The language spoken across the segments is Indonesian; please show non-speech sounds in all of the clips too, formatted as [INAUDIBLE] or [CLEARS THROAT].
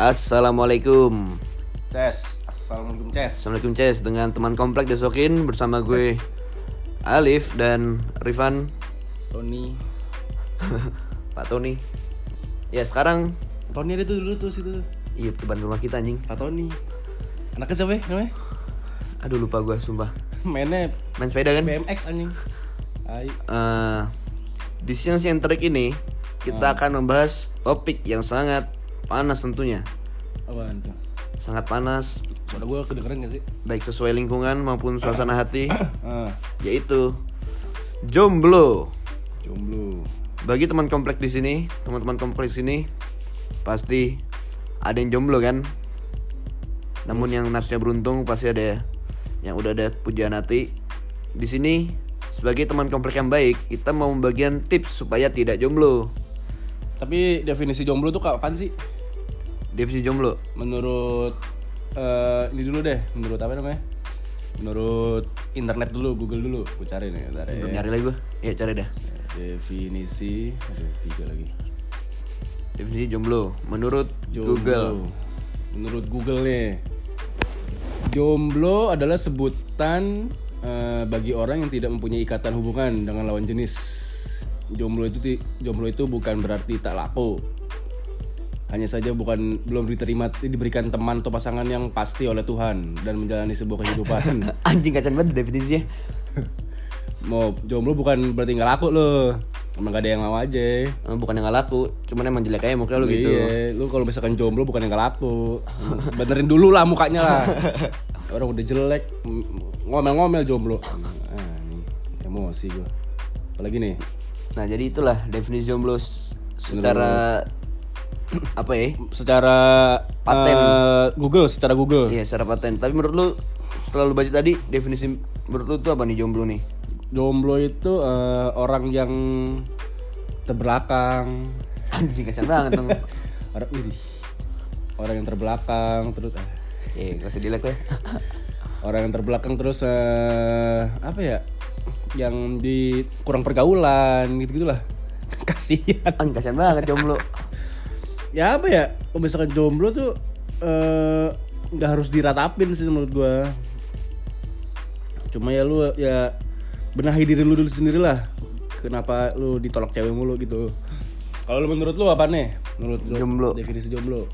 Assalamualaikum Ces, assalamualaikum Ces. Assalamualaikum Ces Dengan teman komplek Desokin Bersama gue Alif dan Rifan Tony. [LAUGHS] Pak Tony Ya sekarang Tony ada tuh dulu tuh situ. Iya depan rumah kita anjing Pak Tony. Anaknya siapa ya namanya? Aduh lupa gue sumpah Mainnya Main sepeda kan BMX anjing. Ay. Eh, Di siang siang trik ini Kita akan membahas topik yang sangat panas tentunya Apaan tuh? Sangat panas Suara gue kedengeran gak sih? Baik sesuai lingkungan maupun suasana hati [COUGHS] Ah, Yaitu Jomblo jomblo. Bagi teman komplek di sini, teman-teman komplek di sini pasti ada yang jomblo kan. Namun yang nasibnya beruntung pasti ada yang udah ada pujian hati. Di sini sebagai teman komplek yang baik, kita mau membagian tips supaya tidak jomblo. Tapi definisi jomblo tuh kapan sih? Definisi jomblo. Menurut eh ini dulu deh, menurut apa namanya? Menurut internet dulu, Google dulu. Gue cari nih, ya. Belum nyari lagi gue. Ya cari dah. Definisi, aduh tiga lagi. Definisi jomblo menurut Jomblo. Google. Menurut Google nih, jomblo adalah sebutan eh, bagi orang yang tidak mempunyai ikatan hubungan dengan lawan jenis. Jomblo itu jomblo itu bukan berarti tak laku. Hanya saja bukan belum diterima diberikan teman atau pasangan yang pasti oleh Tuhan dan menjalani sebuah kehidupan. [LAUGHS] Anjing kacang banget definisinya. Mau jomblo bukan berarti nggak laku loh. Emang gak ada yang mau aja. Eh, Bukan yang gak laku, cuman emang jelek aja muka lu gitu. Iya, lu kalau misalkan jomblo bukan yang gak laku. Benerin dulu lah mukanya lah. [LAUGHS] Orang udah jelek, ngomel-ngomel jomblo. Ah, emosi gua. Apalagi nih? Nah, jadi itulah definisi jomblo secara apa ya? Secara Paten. eh, Google, secara Google. Iya, secara paten. Tapi menurut lu setelah lu baca tadi definisi menurut lu tuh apa nih jomblo nih? Jomblo itu eh, orang yang terbelakang. Anjing kasihan banget dong. [LAUGHS] Orang widih. Orang yang terbelakang terus eh, Eh, gak usah dilek [LAUGHS] orang yang terbelakang terus eh, apa ya yang di kurang pergaulan gitu gitulah [LAUGHS] kasihan Anjing kasihan banget jomblo. Ya apa ya? Kalau misalkan jomblo tuh eh, nggak harus diratapin sih menurut gua. Cuma ya lu ya benahi diri lu dulu sendiri lah kenapa lu ditolak cewek mulu gitu? Kalau lu menurut lu apa nih? Menurut lu Jomblo. definisi jomblo.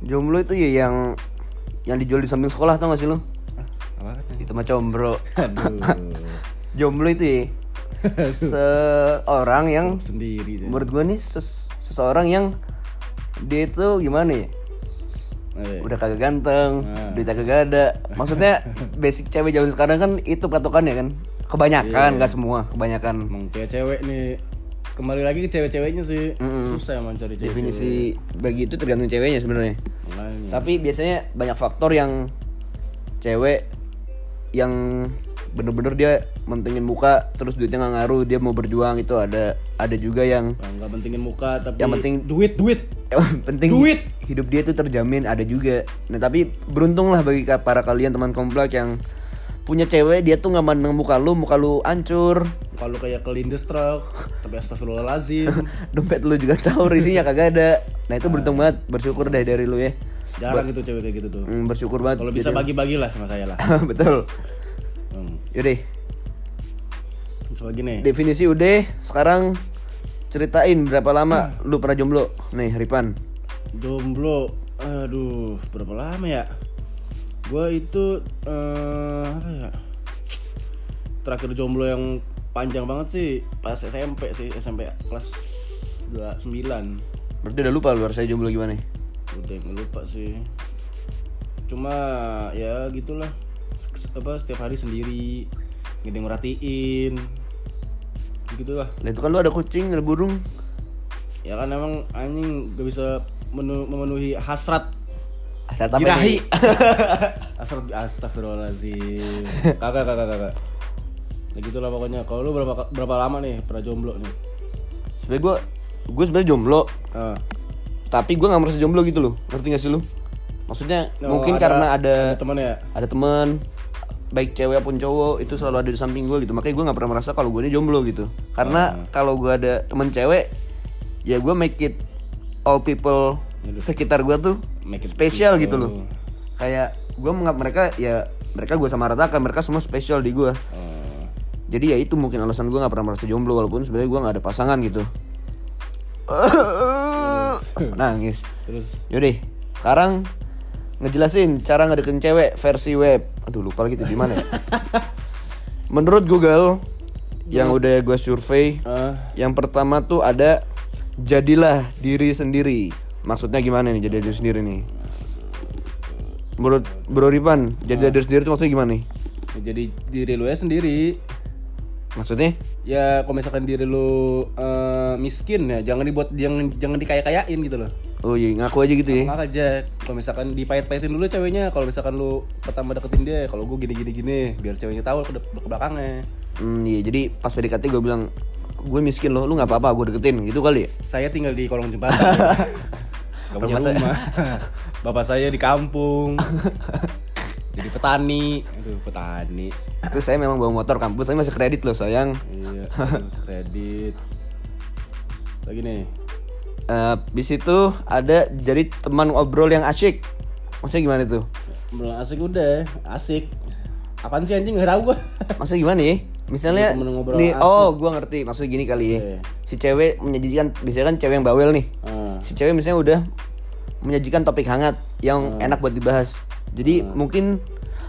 Jomblo itu ya yang yang dijual di samping sekolah tau gak sih lu? apa Itu mah combro. aduh. [LAUGHS] Jomblo itu ya [LAUGHS] seorang yang sendiri menurut gua nih ses- seseorang yang dia itu gimana ya? Eh, udah kagak ganteng, Nah. duitnya kagak ada. Maksudnya basic cewek zaman sekarang kan itu patokannya kan. Kebanyakan, Iya. nggak semua, kebanyakan. Emang cewek-cewek nih kembali lagi ke cewek-ceweknya sih susah emang cari cewek Definisi bagi itu tergantung ceweknya sebenarnya. Tapi biasanya banyak faktor yang cewek yang bener-bener dia mentingin muka terus duitnya nggak ngaruh dia mau berjuang itu ada ada juga yang nggak pentingin muka tapi Yang penting- duit duit. Penting Duit. hidup dia tuh terjamin ada juga. Nah tapi beruntung lah bagi para kalian teman komplek yang punya cewek dia tuh nggak mandang muka lu muka lu hancur. Kalau kayak kelindes truk. Tapi astagfirullahalazim [LAUGHS] dompet lu juga caur isinya kagak ada. Nah itu beruntung banget bersyukur deh dari lu ya. Jarang gitu cewek kayak gitu tuh. Hmm, bersyukur banget. Kalau bisa bagi-bagi lah sama saya lah. [LAUGHS] Betul hmm. yaudah nih. Definisi udah sekarang ceritain berapa lama lu pernah jomblo? Nih Ripan. Jomblo aduh berapa lama ya? Gua itu eh, apa ya? Terakhir jomblo yang panjang banget sih pas SMP sih SMP kelas 9 berarti udah lupa luar saya jomblo gimana? Udah lupa sih. Cuma ya gitulah apa setiap hari sendiri nggak ada merhatiin. Gitulah nah itu kan lu ada kucing ada burung. Ya kan emang anjing gak bisa menu- memenuhi hasrat Asal apa birahi. nih? [LAUGHS] hasrat astagfirullahaladzim. Kagak kagak kagak ya gitulah pokoknya. Kalau lu berapa berapa lama nih pernah jomblo nih? Sebenernya gue gue sebenarnya jomblo. Ah. Tapi gue nggak merasa jomblo gitu loh. Ngerti gak sih lu maksudnya Oh, mungkin ada- karena ada ada teman ya? ada teman baik cewek pun cowok itu selalu ada di samping gue gitu. Makanya gue nggak pernah merasa kalau gue ini jomblo gitu. Karena kalau gue ada teman cewek ya gue make it all people sekitar gue tuh Make it spesial gitu. gitu loh. Kayak gue menganggap mereka ya mereka gue sama ratakan mereka semua spesial di gue Oh. jadi ya itu mungkin alasan gue nggak pernah merasa jomblo walaupun sebenarnya gue nggak ada pasangan gitu. [LAUGHS] Nangis. Terus? Yaudah, sekarang ngejelasin cara ngedeketin cewek versi web. Aduh lupa lagi tuh gimana ya. [LAUGHS] Menurut Google yang udah gue survei, eh, yang pertama tuh ada jadilah diri sendiri. Maksudnya gimana nih jadi diri sendiri nih? Menurut Bro Ripan, jadi diri sendiri tuh maksudnya gimana nih? jadi diri lu ya sendiri Maksudnya? ya kalau misalkan diri lu eh, miskin ya jangan dibuat jangan jangan dikaya-kayain gitu loh Oh iya, ngaku aja gitu ya. nggak aja. Kalau misalkan dipait-paitin dulu ceweknya kalau misalkan lu pertama deketin dia kalau gue gini gini biar ceweknya tahu ke, ke belakangnya. Hmm, iya, jadi pas PDKT gue bilang gue miskin loh, lu nggak apa-apa, gue deketin gitu kali ya. saya tinggal di kolong jembatan. [LAUGHS] Gak punya Rumah saya- rumah. [LAUGHS] Bapak saya di kampung. Jadi petani. Aduh petani. Terus saya memang bawa motor kampus, tapi masih kredit loh sayang. iya [LAUGHS] kredit. Lagi nih Eh, di situ ada jadi teman ngobrol yang asyik. Maksudnya gimana tuh? belum asik udah asik apaan sih anjing nggak tahu gua Maksudnya gimana ya? Misalnya Temen ngobrol nih, asik. oh gua ngerti. Maksudnya gini kali ya. Oke. Si cewek menyajikan biasanya kan cewek yang bawel nih. Ah, Si cewek misalnya udah menyajikan topik hangat yang enak buat dibahas. Jadi mungkin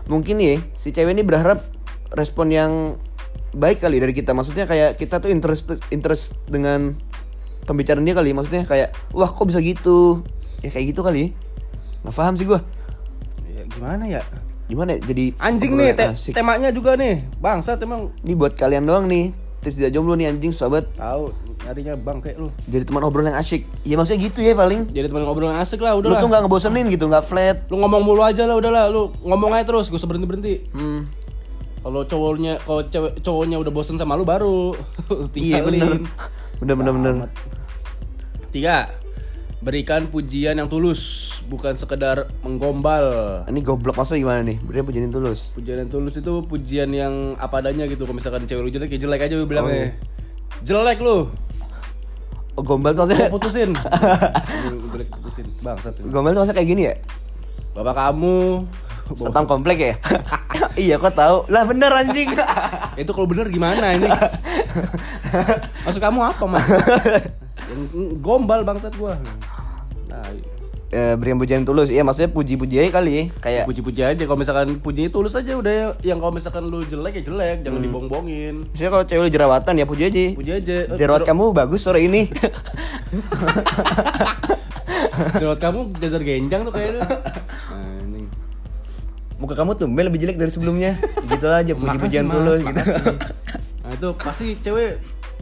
mungkin ya si cewek ini berharap respon yang baik kali dari kita. Maksudnya kayak kita tuh interest interest dengan pembicaraan dia kali. Maksudnya kayak wah kok bisa gitu? Ya kayak gitu kali. Nggak paham sih gua. ya gimana ya Gimana ya? Jadi anjing nih te- asik. temanya juga nih bangsat emang Ini buat kalian doang nih. Tips tidak jomblo nih anjing sahabat. tahu nyarinya bang kayak lu Jadi teman obrolan yang asyik. Ya maksudnya gitu ya paling. jadi teman ngobrol yang asik lah Lu udah lah tuh nggak ngebosenin gitu, nggak flat. lu ngomong mulu aja lah udah lah lu ngomong aja terus gue berhenti berhenti Hmm. kalau cowoknya kalau cewek cowoknya udah bosen sama lu baru [LAUGHS] Iya bener. Bener bener bener. tiga berikan pujian yang tulus bukan sekedar menggombal Ini goblok maksudnya gimana nih? Berikan pujian tulus. pujian yang tulus itu pujian yang apa adanya gitu kalau misalkan cewek lu jelek ya jelek aja lu Oh, bilangnya iya. jelek lu Oh, gombal tuh maksudnya putusin [LAUGHS] jelek putusin. Gombal tuh maksudnya kayak gini ya? bapak kamu Setang komplek ya? [LAUGHS] iya kok tahu. Lah bener anjing. [LAUGHS] itu kalau bener gimana ini [LAUGHS] maksud kamu apa mas gombal bangsat gua nah Eh, berikan pujian tulus. Iya maksudnya puji-puji aja kali ya. Kayak puji-puji aja kalau misalkan pujinya tulus aja udah yang kalau misalkan lu jelek ya jelek jangan dibong-bongin Misalnya kalau cewek lu jerawatan ya puji aja. puji aja Eh, Jerawat kamu bagus sore ini. jerawat kamu jajar genjang tuh kayaknya. Muka kamu tuh lebih jelek dari sebelumnya. Gitu aja puji-pujian tulus gitu. nah itu pasti cewek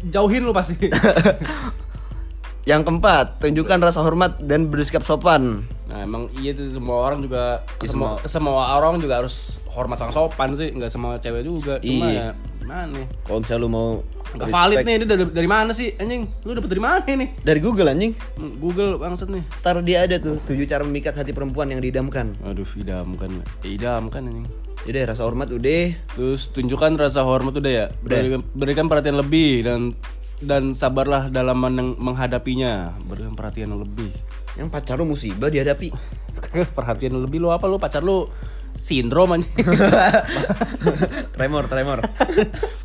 jauhin lu pasti [LAUGHS] Yang keempat, tunjukkan rasa hormat dan bersikap sopan. Nah emang iya tuh semua orang juga Iya, semua semua orang juga harus hormat sama sopan sih nggak semua cewek juga cuma Iya. ya gimana nih Kalau misalnya lu mau Gak valid nih, ini dari, dari mana sih anjing? Lu dapet dari mana nih? Dari Google anjing. Hmm, Google bangsat nih. Ntar dia ada tuh tujuh cara memikat hati perempuan yang didamkan. Aduh, idamkan. Eh, idamkan anjing. Udah rasa hormat udah. Terus tunjukkan rasa hormat udah ya. Berikan, berikan perhatian lebih dan dan sabarlah dalam menghadapinya. Berikan perhatian lebih. Yang pacar lu musibah dihadapi. perhatian lebih lu apa lu pacar lu sindrom anjing. [LAUGHS] tremor, tremor.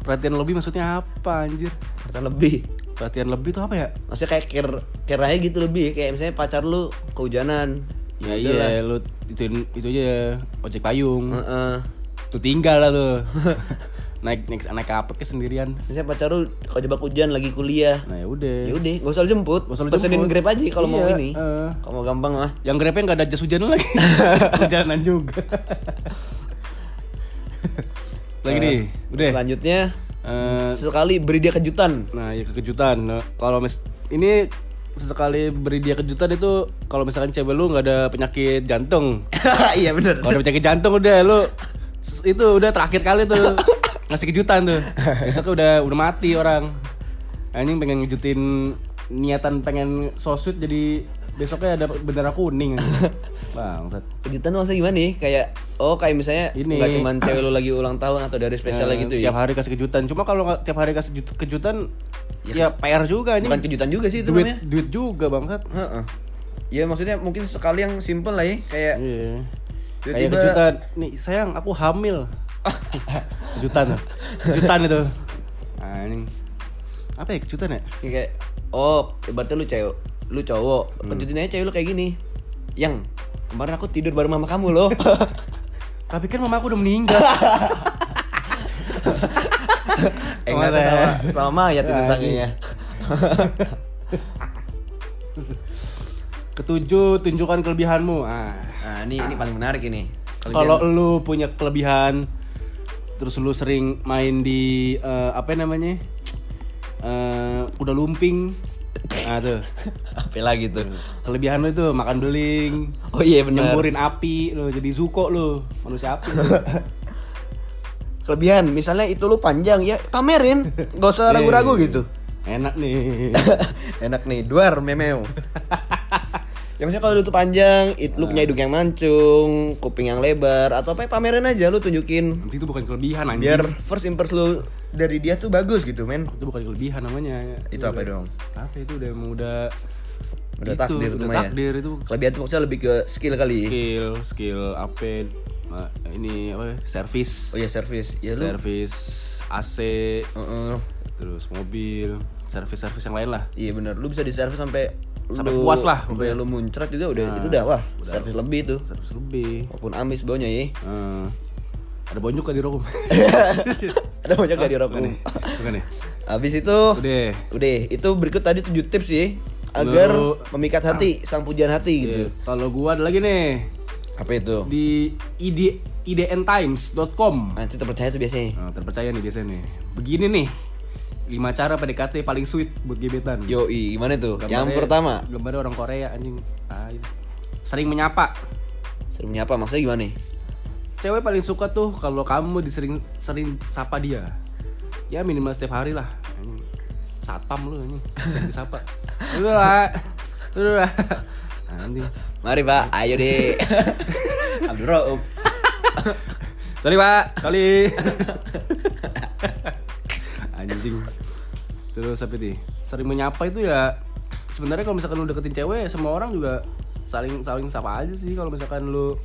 perhatian lebih maksudnya apa anjir? Kata lebih. Perhatian lebih tuh apa ya? Maksudnya kayak care aja gitu lebih. Kayak misalnya pacar lu kehujanan. Ya udahlah. iya, lu itu itu aja ojek payung. Heeh. Tuh tinggal lah tuh. [LAUGHS] naik naik naik apa ke sendirian. Misalnya pacar lu kejebak hujan lagi kuliah. Nah ya udah. Ya udah, gak usah jemput. Gak usah Pesenin. Grab aja kalau mau Iya, ini. eh. Kalau mau gampang mah. Yang grabnya nggak ada jas hujan lagi. [LAUGHS] Hujanan juga. lagi nih, udah. Selanjutnya Eh, sekali beri dia kejutan. nah, ya kejutan. Nah, kalau mis ini sesekali beri dia kejutan itu kalau misalkan cewek lu nggak ada penyakit jantung. [LAUGHS] iya bener. Kalau ada penyakit jantung udah lu itu udah terakhir kali tuh [LAUGHS] ngasih kejutan tuh. [LAUGHS] Besoknya udah udah mati orang. Anjing pengen ngejutin niatan pengen so sweet jadi besoknya ada bendera kuning. [LAUGHS] Bangsat. Kejutan maksudnya gimana nih? Kayak oh kayak misalnya Ini. nggak cuman cewek lu lagi ulang tahun atau dari spesial Eh, gitu Tiap ya. hari kasih kejutan. Cuma kalau tiap hari kasih jut- kejutan ya, PR juga anjing. Bukan kejutan juga sih itu duit namanya. duit juga bangsat. Heeh. Ya maksudnya mungkin sekali yang simple lah ya kayak Iya. Kayak tiba-tiba kejutan. Nih, sayang aku hamil. Kejutan. tuh. Kejutan itu. Nah, ini. Apa ya kejutan ya? Ya, kayak oh ibaratnya lu cewek lu cowok kejutin aja cewek lu kayak gini yang kemarin aku tidur bareng mama kamu loh [LAUGHS] Tapi kan mama aku udah meninggal. [LAUGHS] eh nggak sama sama mayat itu Ya, [LAUGHS] Ketujuh, tunjukkan kelebihanmu. Ah. nah ini ini paling menarik ini Kalau lu punya kelebihan terus lu sering main di eh, apa namanya? Eh, udah lumping. Nah, tuh. [LAUGHS] apa lagi tuh Kelebihan lu itu makan beling, oh iya benar nyemburin api, lu jadi zuko lu, manusia api. lu. [LAUGHS] kelebihan misalnya itu lu panjang ya pamerin gak usah [LAUGHS] ragu-ragu Eh, gitu Enak nih. enak nih duar memeo ya maksudnya kalau lu tuh panjang it, lu punya hidung yang mancung kuping yang lebar atau apa ya, pamerin aja lu tunjukin. Nanti itu bukan kelebihan anjing. biar first impression lu dari dia tuh bagus gitu men. Itu bukan kelebihan namanya. itu apa dong? Apa itu udah emang udah Udah itu, takdir udah ya. takdir itu. Kelebihan tuh maksudnya lebih ke skill kali. Skill skill apa ini apa service. Oh iya service. Ya lu service AC Heeh. terus mobil service service yang lain lah. Iya bener. Lu bisa di service sampai Sampai puas lah, sampai lu muncrat juga udah Nah, itu udah wah udah. service lebih tuh. Service lebih. Walaupun amis baunya ya. Eh, ada bonjuk kan di rokum? [LAUGHS] Ada banyak gak di rokok bukan nih bukan nih. Habis itu udah. udah. Itu berikut tadi 7 tips sih agar Lu- memikat hati sang pujian hati gitu. Iya. kalau gua ada lagi nih. Apa itu? Di id idntimes.com nanti terpercaya tuh biasanya. Nah, terpercaya nih biasanya nih. Begini nih lima cara PDKT paling sweet buat gebetan. Yoi gimana tuh? Yang Gambarnya- pertama? Gambarnya orang Korea anjing. Ah, ini. sering menyapa. Sering menyapa maksudnya gimana nih? Cewek paling suka tuh kalau kamu disering sering sapa dia. Ya minimal setiap hari lah. Satpam lu anjing. Sering disapa. [LAUGHS] Udah lah. Udah lah. Anjing. Mari pak. Ayo deh [LAUGHS] Abdul Rauf sorry pak. Kali [LAUGHS] anjing terus apa nih sering menyapa itu ya sebenarnya kalau misalkan lu deketin cewek semua orang juga saling saling sapa aja sih kalau misalkan lu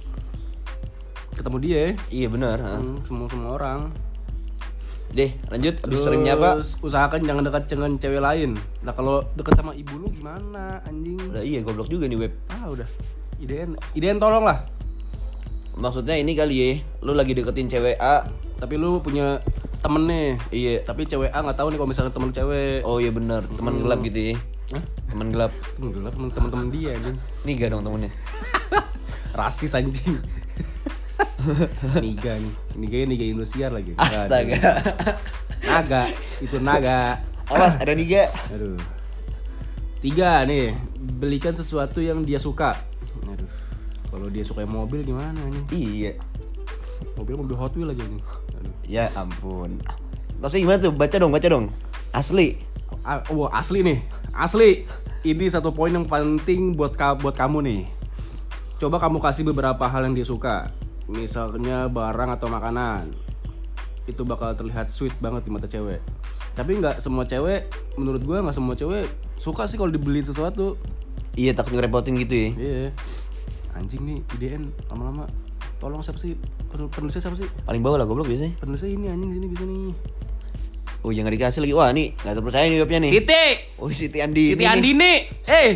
ketemu dia iya bener ha. Hmm, semua semua orang deh lanjut Terus sering menyapa usahakan jangan dekat dengan cewek lain. Nah kalau dekat sama ibu lu gimana anjing? udah iya goblok juga nih web Ah udah. IDN, IDN tolong lah. maksudnya ini kali ya lu lagi deketin cewek A Tapi lu punya temen nih. iya Tapi cewek A nggak tahu nih kalau misalnya temen cewek. oh iya bener teman gelap gitu ya Hah? teman gelap Temen gelap temen temen temen dia anjing. niga dong temennya [LAUGHS] Rasis anjing. [LAUGHS] niga nih. Niga niga Indosiar lagi. astaga Naga, itu naga. [LAUGHS] awas ada niga Aduh. Tiga nih, belikan sesuatu yang dia suka. Aduh. Kalau dia suka mobil gimana nih? iya Mobil mobil Hot Wheels lagi nih. Aduh. ya ampun maksudnya gimana tuh baca dong baca dong asli Ah, wah, asli nih. Asli. Ini satu poin yang penting buat ka- buat kamu nih. Coba kamu kasih beberapa hal yang dia suka. Misalnya barang atau makanan. Itu bakal terlihat sweet banget di mata cewek. Tapi nggak semua cewek, menurut gua nggak semua cewek suka sih kalau dibeliin sesuatu. iya takut ngerepotin gitu ya Iya. Anjing nih IDN lama-lama. Tolong siapa sih? Pen- Penulisnya siapa sih? paling bawah lah goblok biasanya Penulisnya ini anjing sini bisa nih. oh jangan dikasih lagi wah nih nggak terpercaya nih webnya nih Siti. oh Siti Andi Siti Andini. Eh.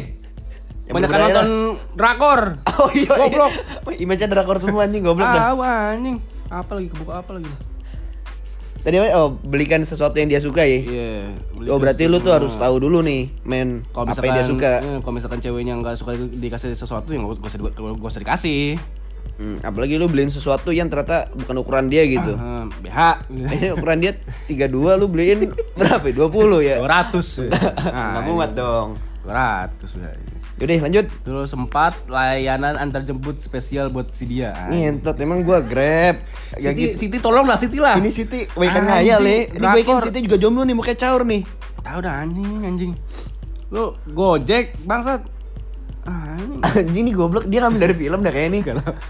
Yang Banyak nonton drakor. oh iya Goblok. iya. image drakor semua anjing goblok dah Ah, wah, anjing. Apa lagi kebuka apa lagi? tadi apa oh belikan sesuatu yang dia suka ya Iya. oh berarti lu tuh harus tahu dulu nih men apa yang dia suka eh, kalau misalkan ceweknya nggak suka di- dikasih sesuatu yang gak usah di- gak usah dikasih. Hmm, apalagi lu beliin sesuatu yang ternyata bukan ukuran dia gitu Ah, BH Biasanya [LAUGHS] ukuran dia 32 lu beliin berapa ya? 20 ya? 200. Nah, [LAUGHS] Nggak muat dong 200 udah. Yaudah lanjut Terus sempat layanan antar jemput spesial buat si dia. Ah, Ngentot emang gua grab Siti, gitu Siti tolong lah Siti lah. Ini Siti Wekan Anjing, ngayal ya Ini drakor. Siti juga jomblo nih Mukanya caur nih Tahu dah anjing anjing. Lu Gojek bangsat. Ah, Anjing nih goblok Dia ngambil dari film dah kayak nih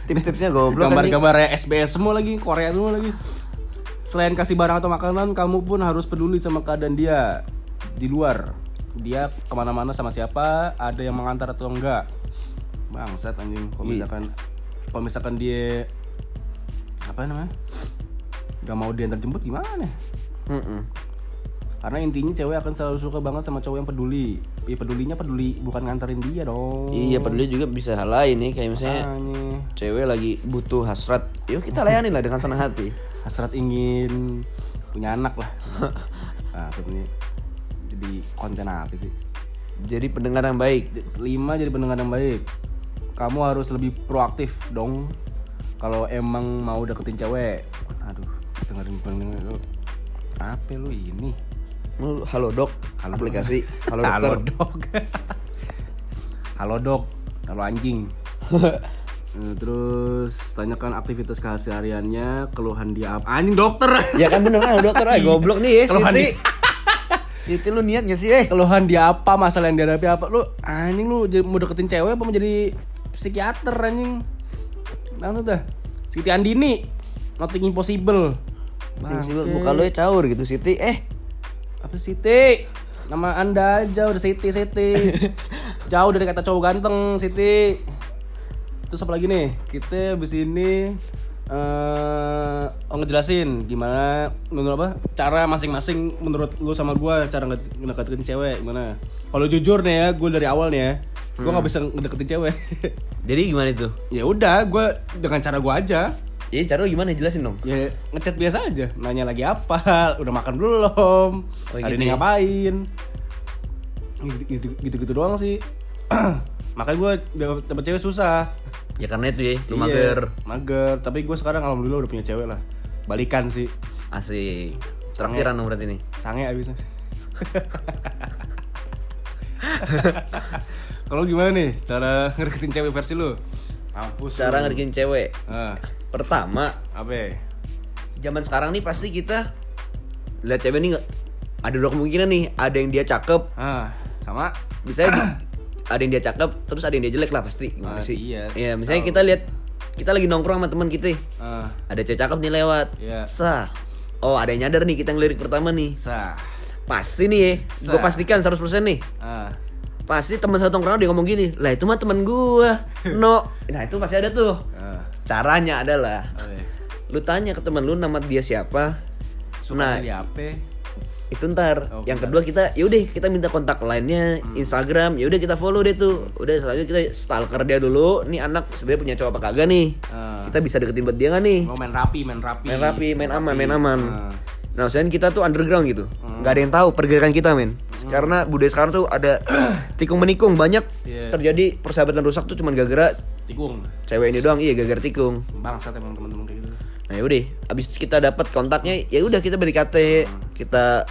Tips-tipsnya goblok anjing gambar-gambar SBS semua lagi, Korea semua lagi. Selain kasih barang atau makanan, kamu pun harus peduli sama keadaan dia di luar. dia ke mana-mana sama siapa ada yang mengantar atau enggak bangsat anjing kalau Iya. misalkan kalau misalkan dia apa namanya nggak mau diantar jemput gimana Mm-mm. Karena intinya cewek akan selalu suka banget sama cowok yang peduli. Ya pedulinya peduli bukan nganterin dia dong. Iya peduli juga bisa hal lain nih kayak misalnya Makanya, cewek lagi butuh hasrat, yuk kita layani lah dengan senang hati. hasrat ingin punya anak lah. [LAUGHS] Nah sebenarnya jadi konten apa sih? Jadi pendengar yang baik. lima jadi pendengar yang baik. Kamu harus lebih proaktif dong. Kalau emang mau deketin cewek aduh dengerin pendengar lu. Apa lu ini halo dok, Halo, aplikasi halo halo dokter. dok [LAUGHS] halo dok halo anjing [LAUGHS] Eh, Terus tanyakan aktivitas kesehariannya, keluhan dia apa? Anjing dokter. ya kan bener kan halo dokter, ah [LAUGHS] goblok nih ya Keluhan Siti. di- Siti lu niat gak sih eh? keluhan dia apa? Masalah yang dihadapi apa? Lu anjing lu mau deketin cewek apa mau jadi psikiater anjing? Langsung dah. Siti Andini, nothing impossible. Sih Bangke. muka lu ya caur gitu Siti. Eh, Apa Siti? Nama anda aja udah Siti Siti. [LAUGHS] Jauh dari kata cowok ganteng Siti. Terus apa lagi nih? Kita abis ini eh oh, ngejelasin gimana menurut apa cara masing-masing menurut lu sama gua cara nge- ngedeketin cewek gimana kalau jujur nih ya gue dari awal nih ya gue nggak bisa ngedeketin cewek [LAUGHS] jadi gimana itu? ya udah gue dengan cara gua aja Ya cara gimana? Jelasin dong. ya ngechat biasa aja. Nanya lagi apa? [LAUGHS] Udah makan belum? Oh, hari gitu ini ya? ngapain? Gitu gitu gitu doang sih. [CLEARS THROAT] Makanya gue dapet cewek susah. Ya karena itu ya, lu Iya, mager. mager. Tapi gue sekarang alhamdulillah udah punya cewek lah. Balikan sih. Asik. Traktiran dong berarti nih. sange abisnya. [LAUGHS] Kalau gimana nih cara ngedeketin cewek versi lu? Mampus Cara ngerjain cewek. ah, Pertama, apa? zaman sekarang nih pasti kita lihat cewek nih nggak? Ada dua kemungkinan nih ada yang dia cakep. Ah sama? Bisa [CLEARS THROAT] ada yang dia cakep terus ada yang dia jelek lah pasti gimana Ah, sih? iya. ya misalnya kita lihat kita lagi nongkrong sama teman kita ah, ada cewek cakep nih lewat. Iya. sah. Oh ada yang nyadar nih kita ngelirik pertama nih. Sah. Pasti nih ya gue pastikan 100% nih. Ah. Pasti teman satu nongkrong dia ngomong gini lah itu mah teman gua [LAUGHS] no. Nah itu pasti ada tuh. Ah caranya adalah Oke. lu tanya ke teman lu nama dia siapa Suka Nah. di HP. itu ntar Oh, yang kedua kita yaudah kita minta kontak lainnya Hmm. Instagram yaudah kita follow deh tuh udah selanjutnya kita stalker dia dulu nih anak sebenarnya punya cowok apa kagak nih Ah. kita bisa deketin buat dia nggak nih Mau main rapi, main rapi. main rapi main aman main aman Ah. Nah sekarang kita tuh underground gitu nggak ada yang tahu pergerakan kita men karena budaya sekarang tuh ada [CLEARS THROAT] tikung menikung banyak Iya. terjadi persahabatan rusak tuh cuman gara-gara Tikung. cewek ini doang iya gara-gara tikung Bangsat emang teman-teman kayak gitu. Nah yaudah, abis kita dapat kontaknya, ya udah kita BDKT, kita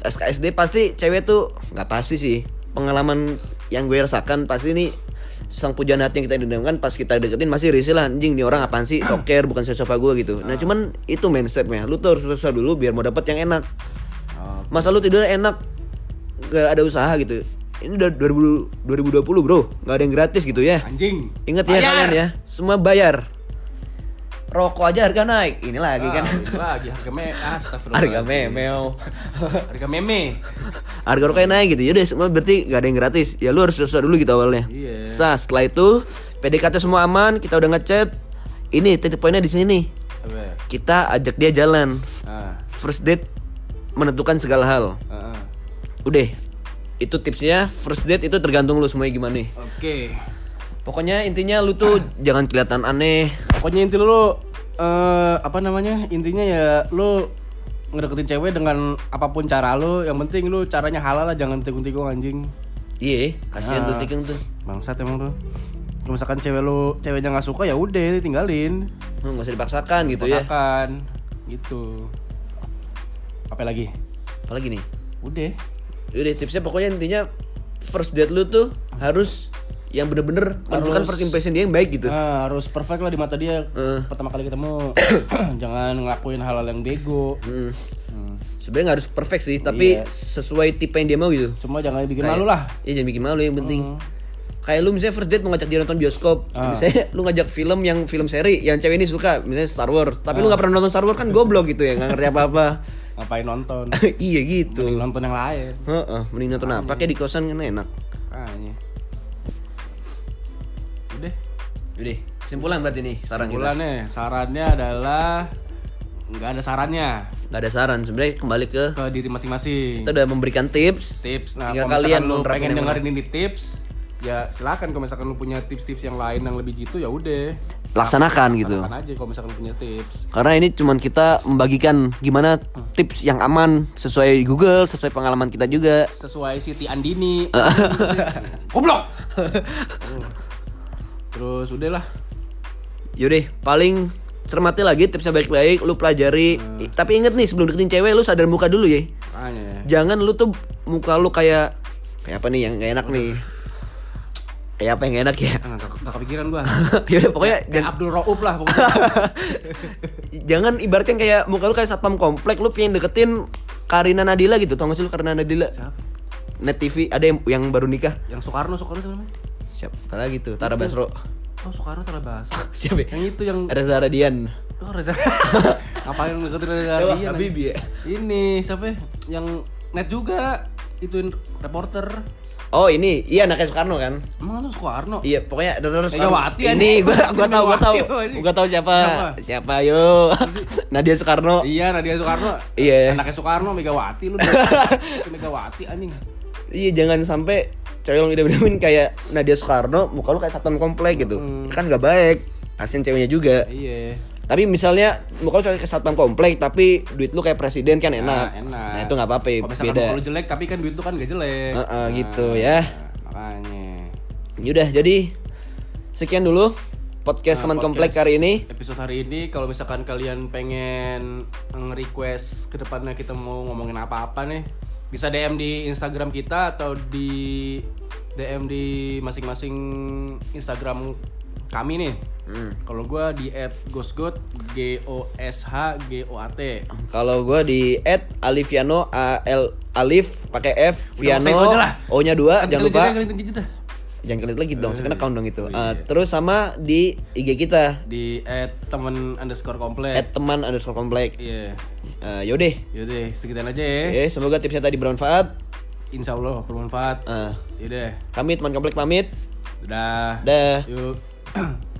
SKSD pasti cewek tuh nggak pasti sih. Pengalaman yang gue rasakan pasti ini sang pujaan hati yang kita dendamkan pas kita deketin masih risih lah anjing nih orang apaan sih soker bukan siapa gue gitu. Nah cuman itu mindsetnya, lu tuh harus susah dulu biar mau dapat yang enak. Masa lu tidur enak gak ada usaha gitu. Ini udah 2000, 2020 bro, nggak ada yang gratis gitu ya. anjing. Ingat ya kalian ya, semua bayar. Rokok aja harga naik. Ini lagi kan. Ah, ini lagi harga me astagfirullah. harga memeo. [LAUGHS] Harga meme. harga rokoknya naik gitu. Yaudah semua berarti gak ada yang gratis. Ya lu harus susah dulu gitu awalnya. Iya. Sah, setelah itu PDKT semua aman, kita udah ngechat. Ini titik poinnya di sini nih. Kita ajak dia jalan. Ah. First date menentukan segala hal. ah, ah. Udah. Itu tipsnya. First date itu tergantung lu semuanya gimana. Oke. Pokoknya intinya lu tuh jangan kelihatan aneh. Pokoknya inti lu eh apa namanya? Intinya ya lu ngedeketin cewek dengan apa pun cara lu, yang penting lu caranya halal lah, jangan tikung-tikung anjing. Iya, kasihan tuh Ah. tikung tuh. Bangsat emang tuh. Kalau misalkan cewek lu ceweknya nggak suka ya udah tinggalin. Hmm, Nggak usah dipaksakan gitu ya. Masakan gitu. Apa lagi? Apalagi nih? Udah. Udah tipsnya pokoknya intinya first date lu tuh harus yang bener-bener menentukan first impression dia yang baik gitu. Nah, harus perfect lah di mata dia Eh. pertama kali ketemu. [COUGHS] Jangan ngelakuin hal-hal yang bego. Hmm. Hmm. Sebenarnya nggak harus perfect sih, tapi Iya. sesuai tipe yang dia mau gitu. Cuma jangan bikin Kayak- malu lah. Iya jangan bikin malu yang penting. Hmm. Kayak lu misalnya first date mau ngajak dia nonton bioskop, Ah. misalnya lu ngajak film yang film seri yang cewek ini suka, misalnya Star Wars, tapi lu nggak pernah nonton Star Wars kan goblok gitu ya, nggak ngerti apa-apa. [LAUGHS] ngapain nonton [LAUGHS] iya gitu. Mending nonton yang lain Heeh, mending nonton apa kayak di kosan kan enak. Makanya. Udah, kesimpulan berarti nih saran kita. Kesimpulannya, sarannya adalah nggak ada sarannya Gak ada saran, sebenarnya kembali ke ke diri masing-masing. kita udah memberikan tips. Tips. Nah, kalau kalian lu pengen dengerin ini tips, ya silakan kalau misalkan lu punya tips-tips yang lain yang lebih gitu ya udah. Laksanakan gitu. Laksanakan aja kalau misalkan lu punya tips. Karena ini cuman kita membagikan gimana tips yang aman sesuai Google, sesuai pengalaman kita juga. Sesuai Siti Andini. [LAUGHS] Goblok. [LAUGHS] Terus udahlah. Yaudah, paling cermati lagi tipsnya baik-baik, lu pelajari. I- Tapi inget nih sebelum deketin cewek lu sadar muka dulu ya. Makanya. Jangan lu tuh muka lu kayak kayak apa nih yang gak enak nih. Kayak apa yang gak enak ya? Nggak kepikiran gua. [LAUGHS] Yaudah pokoknya Kayak jangan, Abdul Rauf lah pokoknya. [LAUGHS] jangan ibaratkan kayak muka lu kayak satpam komplek lu pengen deketin Karina Nadila gitu. Tau gak sih lu Karina Nadila? Siapa? Net TV ada yang, yang baru nikah. Yang Soekarno, Soekarno siapa namanya? Siapa lagi tuh? Tara Basro. Oh, Soekarno terabas. [LAUGHS] Siapa? ya? Yang itu yang Reza Radian. Oh Reza [LAUGHS] Ngapain lu deketin Reza Radian, Habibie ya? Ini siapa ya? Yang net juga Ituin reporter Oh ini, iya anaknya Soekarno kan? Emang lu Soekarno? Iya, pokoknya terus Megawati, Ini gua gua tahu, gua anjing. Gua tahu siapa. Siapa? Siapa, yo? [LAUGHS] Nadia Soekarno. Iya Nadia Soekarno Iya. Anaknya Soekarno Megawati lu Megawati anjing Iya, jangan sampai cewek yang idam-idamin kayak Nadia Soekarno, muka lu kayak satpam komplek gitu. Kan gak baik. Kasian ceweknya juga. Iya Tapi misalnya muka lu kayak satpam komplek tapi duit lu kayak presiden kan enak. Nah, enak Nah, itu nggak apa-apa, Kalau beda. muka lu jelek Tapi kan duit lu kan gak jelek Heeh, gitu ya. Makanya Yaudah, jadi sekian dulu podcast teman Nah, komplek podcast hari ini. Episode hari ini kalau misalkan kalian pengen nge-request ke depannya kita mau ngomongin apa-apa nih, bisa DM di Instagram kita atau di DM di masing-masing Instagram kami nih. Hmm. Kalau gua di @gosgot G O S H G O A T. Kalau gua di @alifiano A L Alif pakai F Viano aja lah. O-nya 2 jangan lupa. Gitu. Jangan klik lagi dong, sekarang account dong itu. Eh, iya. terus sama di IG kita Di temen underscore komplek. at teman underscore komplek. Iya. Eh, yaudah, Yaudah, sekian aja ya. Oke, semoga tipsnya tadi bermanfaat. Insya Allah bermanfaat. Eh, Yaudah, kami teman komplek pamit. dadah. Dah. Yuk. [CLEARS THROAT]